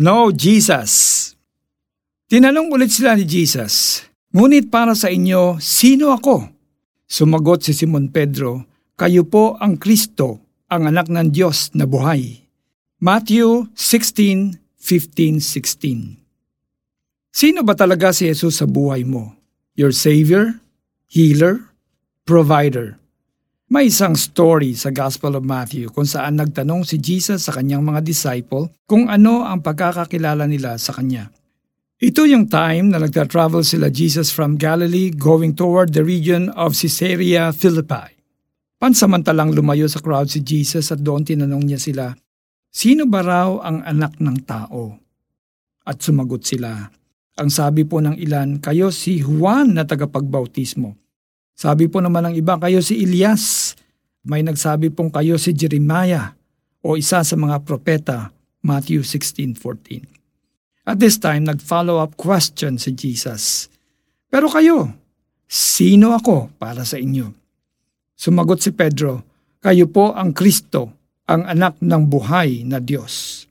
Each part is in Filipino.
No, Jesus. Tinanong ulit sila ni Jesus, Ngunit para sa inyo, sino ako? Sumagot si Simon Pedro, Kayo po ang Kristo, ang anak ng Diyos na buhay. Matthew 16:15-16 Sino ba talaga si Jesus sa buhay mo? Your Savior? Healer? Provider? May isang story sa Gospel of Matthew kung saan nagtanong si Jesus sa kanyang mga disciple kung ano ang pagkakakilala nila sa kanya. Ito yung time na nagta-travel sila Jesus from Galilee going toward the region of Caesarea Philippi. Pansamantalang lumayo sa crowd si Jesus at doon tinanong niya sila, Sino ba raw ang anak ng tao? At sumagot sila, Ang sabi po ng ilan, kayo si Juan na tagapagbautismo. Sabi po naman ng iba, kayo si Elias. May nagsabi pong kayo si Jeremiah o isa sa mga propeta, Matthew 16.14. At this time, nag-follow up question si Jesus. Pero kayo, sino ako para sa inyo? Sumagot si Pedro, kayo po ang Kristo, ang anak ng buhay na Diyos.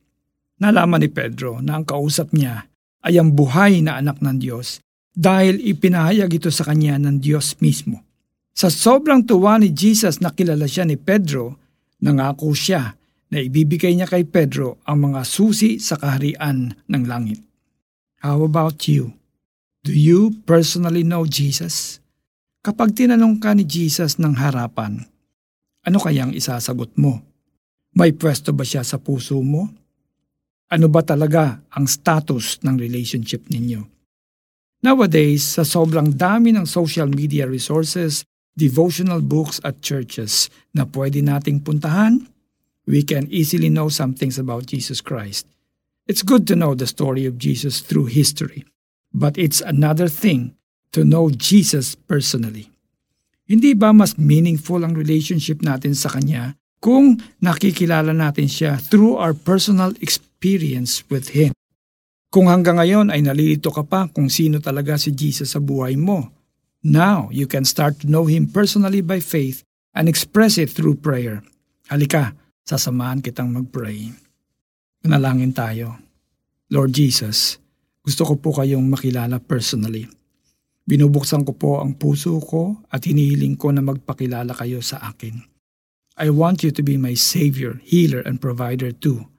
Nalaman ni Pedro na ang kausap niya ay ang buhay na anak ng Diyos dahil ipinahayag ito sa kanya ng Diyos mismo. Sa sobrang tuwa ni Jesus na kilala siya ni Pedro, nangako siya na ibibigay niya kay Pedro ang mga susi sa kaharian ng langit. How about you? Do you personally know Jesus? Kapag tinanong ka ni Jesus ng harapan, ano kayang isasagot mo? May pwesto ba siya sa puso mo? Ano ba talaga ang status ng relationship ninyo? Nowadays, sa sobrang dami ng social media resources, devotional books at churches na pwede nating puntahan, we can easily know some things about Jesus Christ. It's good to know the story of Jesus through history, but it's another thing to know Jesus personally. Hindi ba mas meaningful ang relationship natin sa Kanya kung nakikilala natin siya through our personal experience with Him? Kung hanggang ngayon ay nalilito ka pa kung sino talaga si Jesus sa buhay mo, now you can start to know Him personally by faith and express it through prayer. Halika, sasamahan kitang mag-pray. Manalangin tayo. Lord Jesus, gusto ko po kayong makilala personally. Binubuksan ko po ang puso ko at hinihiling ko na magpakilala kayo sa akin. I want you to be my Savior, Healer, and Provider too.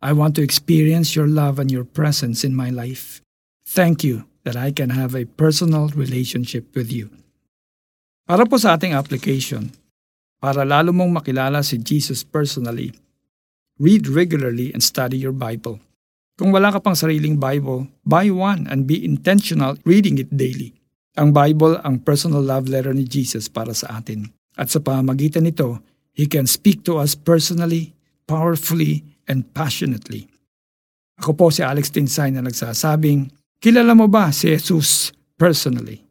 I want to experience your love and your presence in my life. Thank you that I can have a personal relationship with you. Para po sa ating application, para lalo mong makilala si Jesus personally, read regularly and study your Bible. Kung wala ka pang sariling Bible, buy one and be intentional reading it daily. Ang Bible ang personal love letter ni Jesus para sa atin. At sa pamamagitan nito, He can speak to us personally, powerfully, and passionately. Ako po si Alex Tinsay na nagsasabing, kilala mo ba si Jesus personally?